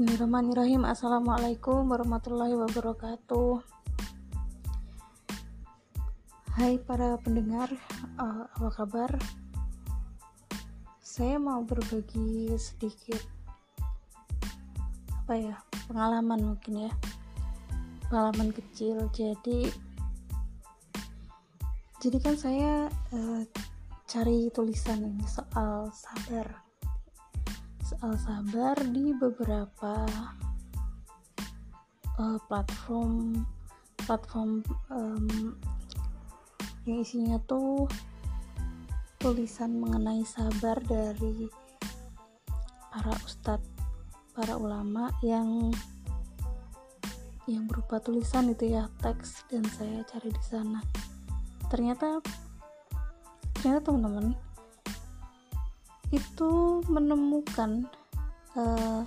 Bismillahirrahmanirrahim. Assalamualaikum warahmatullahi wabarakatuh. Hai para pendengar uh, Apa kabar? Saya mau berbagi sedikit Apa ya Pengalaman mungkin ya. Pengalaman kecil. Jadi Jadi kan saya uh, Cari tulisan ini soal sabar soal sabar di beberapa uh, platform platform um, yang isinya tuh tulisan mengenai sabar dari para ustadz para ulama yang yang berupa tulisan itu ya teks dan saya cari di sana. Ternyata ternyata teman-teman itu menemukan uh,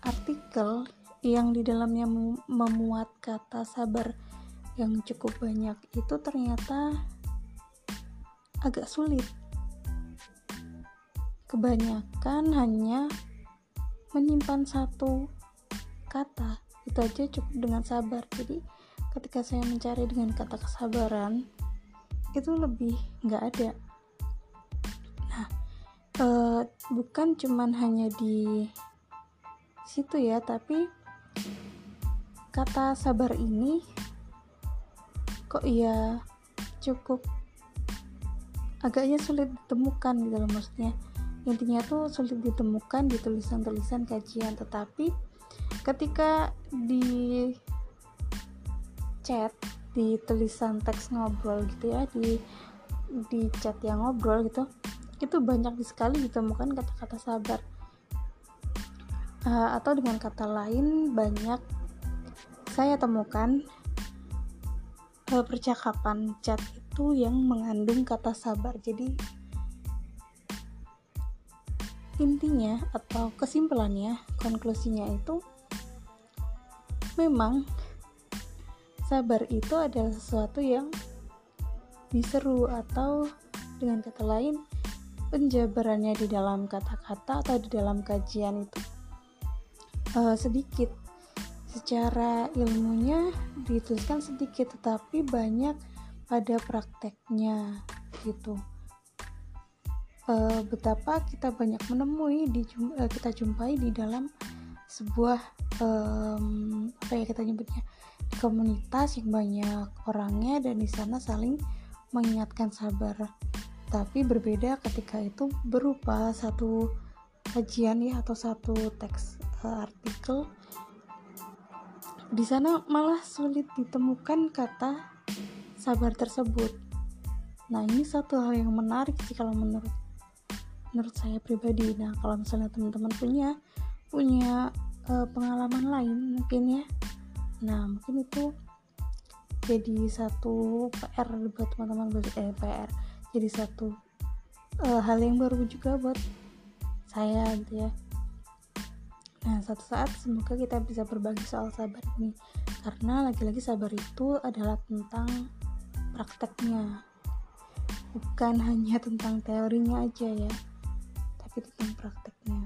artikel yang di dalamnya memuat kata sabar yang cukup banyak itu ternyata agak sulit. Kebanyakan hanya menyimpan satu kata itu aja cukup dengan sabar. Jadi ketika saya mencari dengan kata kesabaran itu lebih nggak ada uh, bukan cuman hanya di situ ya tapi kata sabar ini kok ya cukup agaknya sulit ditemukan di dalam maksudnya. Intinya tuh sulit ditemukan di tulisan-tulisan kajian tetapi ketika di chat di tulisan teks ngobrol gitu ya di di chat yang ngobrol gitu itu banyak sekali ditemukan kata-kata sabar. Uh, atau dengan kata lain banyak saya temukan uh, percakapan chat itu yang mengandung kata sabar. Jadi intinya atau kesimpulannya konklusinya itu memang sabar itu adalah sesuatu yang diseru atau dengan kata lain penjabarannya di dalam kata-kata atau di dalam kajian itu? Uh, sedikit. Secara ilmunya dituliskan sedikit tetapi banyak pada prakteknya gitu. Uh, betapa kita banyak menemui di uh, kita jumpai di dalam sebuah um, apa ya kita nyebutnya komunitas yang banyak orangnya dan di sana saling mengingatkan sabar tapi berbeda ketika itu berupa satu kajian ya atau satu teks uh, artikel. Di sana malah sulit ditemukan kata sabar tersebut. Nah ini satu hal yang menarik sih kalau menurut menurut saya pribadi. Nah kalau misalnya teman-teman punya punya uh, pengalaman lain mungkin ya. Nah mungkin itu jadi satu PR buat teman-teman eh PR jadi satu uh, hal yang baru juga buat saya gitu ya. Nah satu saat semoga kita bisa berbagi soal sabar ini karena lagi-lagi sabar itu adalah tentang prakteknya bukan hanya tentang teorinya aja ya tapi tentang prakteknya.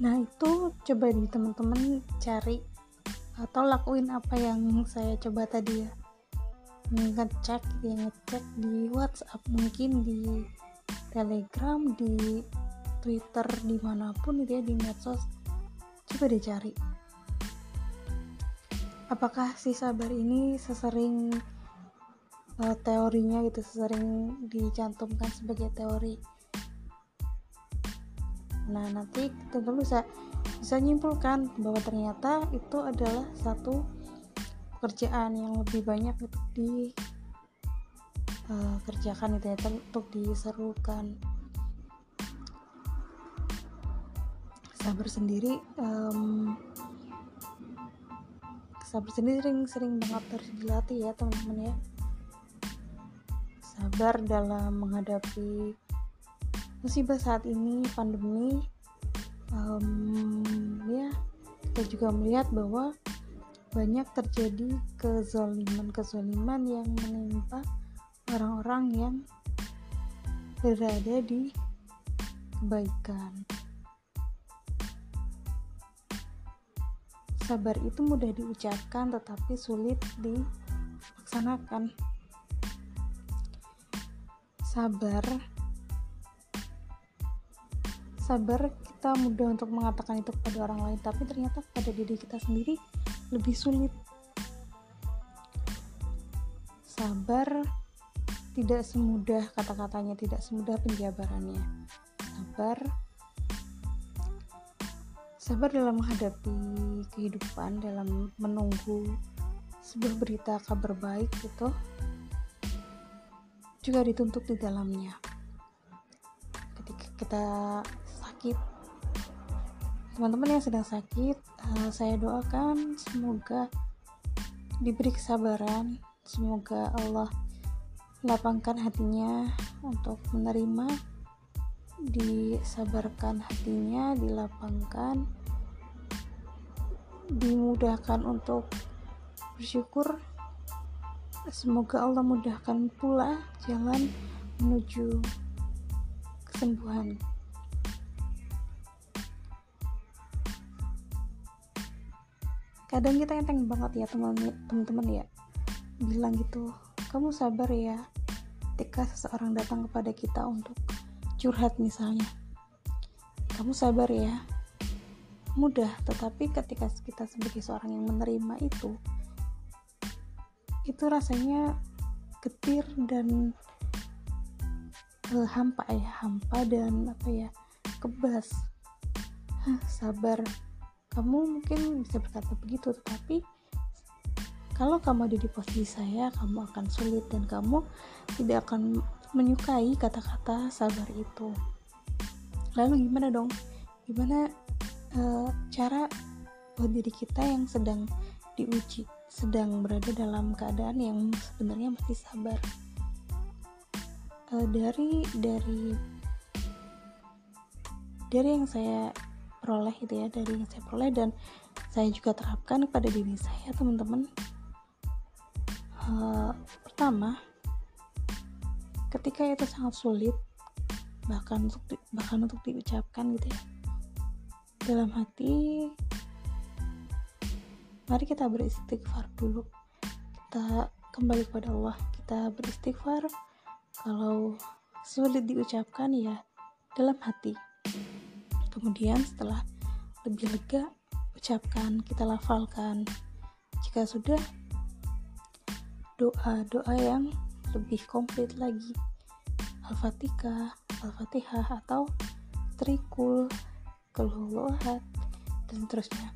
Nah itu coba di teman-teman cari atau lakuin apa yang saya coba tadi ya? Ngecek ya ngecek di WhatsApp mungkin di Telegram di Twitter di mana pun itu ya di medsos. Coba deh cari. Apakah si sabar ini sesering uh, teorinya gitu sesering dicantumkan sebagai teori? Nah nanti tentu bisa bisa nyimpulkan bahwa ternyata itu adalah satu pekerjaan yang lebih banyak untuk dikerjakan uh, itu ya untuk diserukan. Sabar sendiri um, sabar sendiri sering sering banget harus dilatih ya teman-teman ya. Sabar dalam menghadapi musibah saat ini pandemi um, ya kita juga melihat bahwa banyak terjadi kezoliman-kezoliman yang menimpa orang-orang yang berada di kebaikan. Sabar itu mudah diucapkan tetapi sulit dilaksanakan. Sabar sabar kita mudah untuk mengatakan itu kepada orang lain tapi ternyata pada diri kita sendiri lebih sulit. Sabar tidak semudah kata-katanya tidak semudah penjabarannya. Sabar. Sabar dalam menghadapi kehidupan dalam menunggu sebuah berita kabar baik itu juga dituntut di dalamnya. Ketika kita sakit. Teman-teman yang sedang sakit uh, saya doakan semoga diberi kesabaran. Semoga Allah lapangkan hatinya untuk menerima disabarkan hatinya dilapangkan dimudahkan untuk bersyukur. Semoga Allah mudahkan pula jalan menuju kesembuhan kadang kita enteng banget ya teman-teman ya. Bilang gitu kamu sabar ya ketika seseorang datang kepada kita untuk curhat misalnya. Kamu sabar ya. Mudah tetapi ketika kita sebagai seorang yang menerima itu itu rasanya getir dan uh, hampa ya hampa dan apa ya kebas. Hah, sabar kamu mungkin bisa berkata begitu tetapi kalau kamu ada di posisi saya kamu akan sulit dan kamu tidak akan menyukai kata-kata sabar itu. Lalu gimana dong? Gimana uh, cara buat diri kita yang sedang diuji sedang berada dalam keadaan yang sebenarnya masih sabar? Uh, dari dari dari yang saya peroleh itu ya dari yang saya peroleh. Dan saya juga terapkan kepada diri saya teman-teman. Uh, pertama ketika itu sangat sulit bahkan untuk di, bahkan untuk diucapkan gitu ya. Dalam hati mari kita beristighfar dulu. Kita kembali kepada Allah. Kita beristighfar. Kalau sulit diucapkan ya dalam hati kemudian setelah lebih lega ucapkan kita lafalkan. Jika sudah doa-doa yang lebih komplit lagi. Al-Fatihah, Al-Fatihah atau Trikul keluhat dan seterusnya.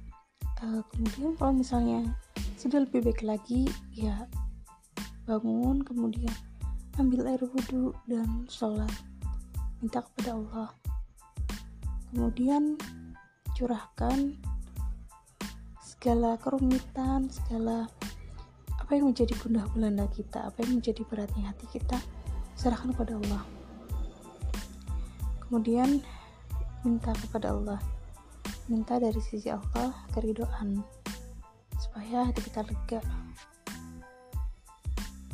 Uh, kemudian kalau misalnya sudah lebih baik lagi ya bangun kemudian ambil air wudhu dan sholat. Minta kepada Allah kemudian curahkan segala kerumitan segala apa yang menjadi gundah gulana kita apa yang menjadi beratnya hati kita serahkan kepada Allah. Kemudian minta kepada Allah. Minta dari sisi Allah keridoan supaya hati kita lega.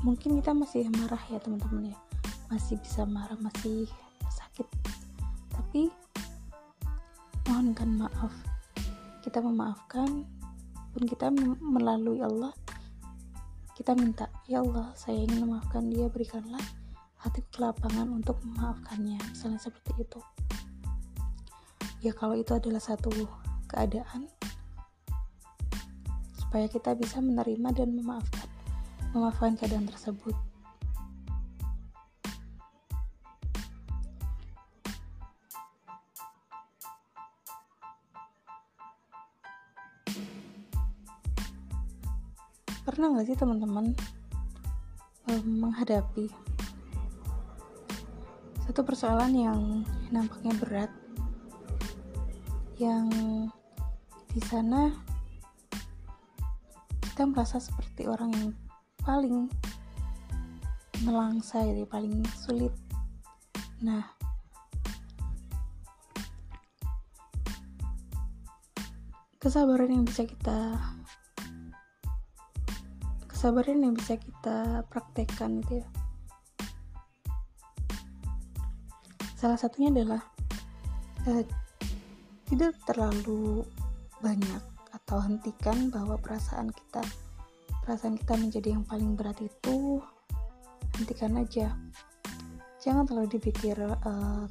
Mungkin kita masih marah ya teman-teman ya. Masih bisa marah masih sakit. Tapi mohonkan maaf. Kita memaafkan pun kita melalui Allah. Kita minta ya Allah saya ingin memaafkan dia berikanlah hati kelapangan untuk memaafkannya. Misalnya seperti itu. Ya kalau itu adalah satu keadaan supaya kita bisa menerima dan memaafkan memaafkan keadaan tersebut pernah nggak sih teman-teman um, menghadapi satu persoalan yang nampaknya berat yang di sana kita merasa seperti orang yang paling melangsa jadi paling sulit. Nah kesabaran yang bisa kita kesabaran yang bisa kita praktekkan itu ya. Salah satunya adalah uh, tidak terlalu banyak atau hentikan bahwa perasaan kita perasaan kita menjadi yang paling berat itu hentikan aja. Jangan terlalu dipikir uh,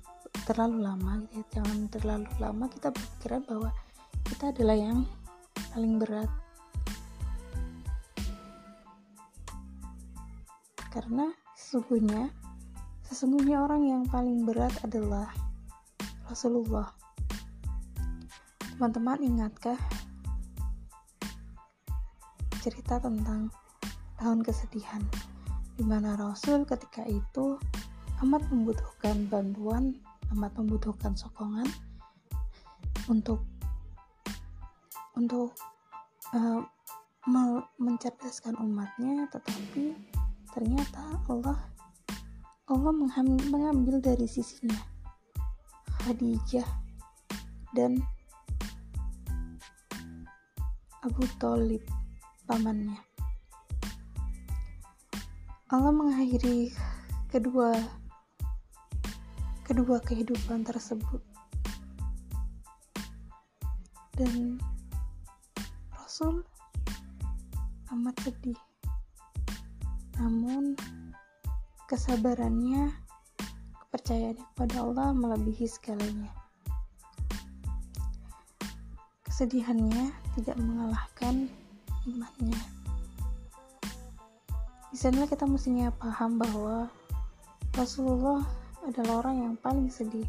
terlalu lama gitu ya. jangan terlalu lama kita berpikiran bahwa kita adalah yang paling berat karena sesungguhnya sesungguhnya orang yang paling berat adalah Rasulullah. Teman-teman ingatkah cerita tentang tahun kesedihan? Di mana Rasul ketika itu amat membutuhkan bantuan amat membutuhkan sokongan untuk untuk uh, mencerdaskan umatnya tetapi ternyata Allah Allah mengambil dari sisinya Khadijah dan Abu Talib pamannya. Allah mengakhiri kedua kedua kehidupan tersebut. Dan Rasul amat sedih namun kesabarannya, kepercayaannya kepada Allah melebihi segalanya. Kesedihannya tidak mengalahkan imannya. Di sana kita mestinya paham bahwa Rasulullah adalah orang yang paling sedih,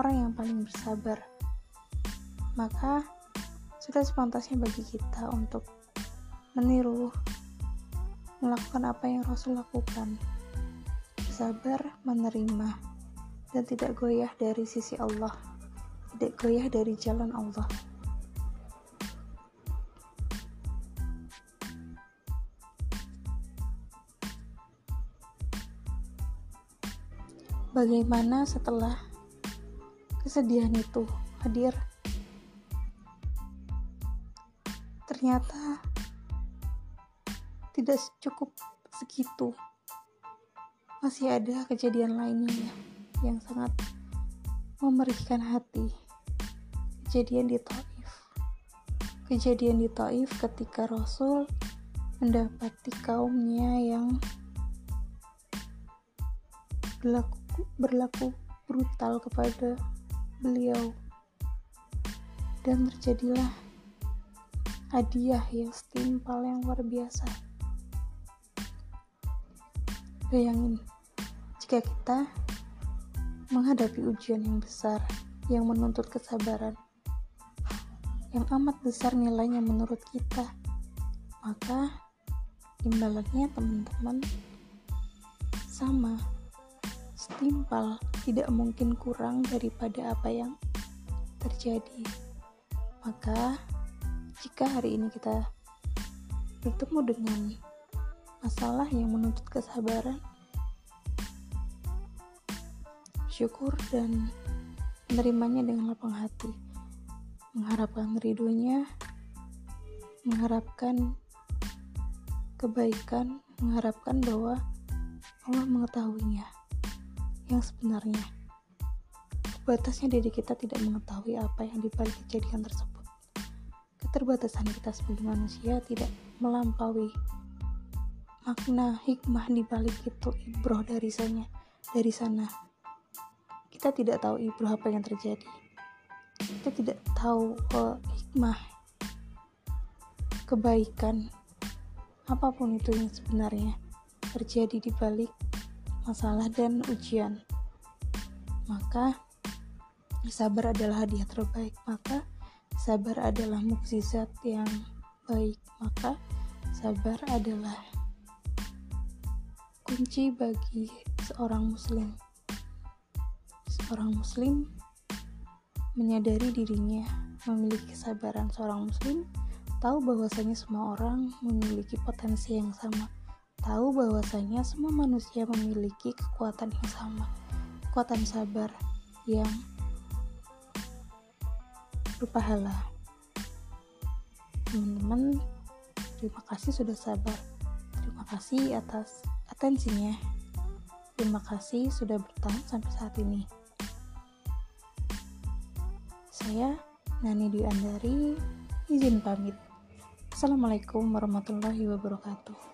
orang yang paling bersabar. Maka sudah sepantasnya bagi kita untuk meniru melakukan apa yang Rasul lakukan. Sabar menerima dan tidak goyah dari sisi Allah, tidak goyah dari jalan Allah. Bagaimana setelah kesedihan itu hadir? Ternyata tidak cukup segitu. Masih ada kejadian lainnya yang sangat memerihkan hati. Kejadian di Taif. Kejadian di Taif ketika Rasul mendapati kaumnya yang berlaku, berlaku brutal kepada beliau. Dan terjadilah hadiah yang setimpal yang luar biasa Bayangin, jika kita menghadapi ujian yang besar, yang menuntut kesabaran, yang amat besar nilainya menurut kita, maka imbalannya teman-teman sama, setimpal, tidak mungkin kurang daripada apa yang terjadi. Maka, jika hari ini kita bertemu dengan masalah yang menuntut kesabaran, syukur dan menerimanya dengan lapang hati, mengharapkan ridhonya, mengharapkan kebaikan, mengharapkan bahwa Allah mengetahuinya yang sebenarnya. Batasnya diri kita tidak mengetahui apa yang dibalik kejadian tersebut. Keterbatasan kita sebagai manusia tidak melampaui makna hikmah di balik itu ibroh dari sana dari sana. Kita tidak tahu ibroh apa yang terjadi. Kita tidak tahu uh, hikmah kebaikan apa pun itu yang sebenarnya terjadi di balik masalah dan ujian. Maka sabar adalah hadiah terbaik. Maka sabar adalah mukjizat yang baik. Maka sabar adalah kunci bagi seorang muslim. Seorang muslim menyadari dirinya memiliki kesabaran seorang muslim, tahu bahwasanya semua orang memiliki potensi yang sama, tahu bahwasanya semua manusia memiliki kekuatan yang sama, kekuatan sabar yang berpahala. Teman-teman, terima kasih sudah sabar. Terima kasih atas atensinya. Terima kasih sudah bertahan sampai saat ini. Saya Nani Dwi Andari, izin pamit. Assalamualaikum warahmatullahi wabarakatuh.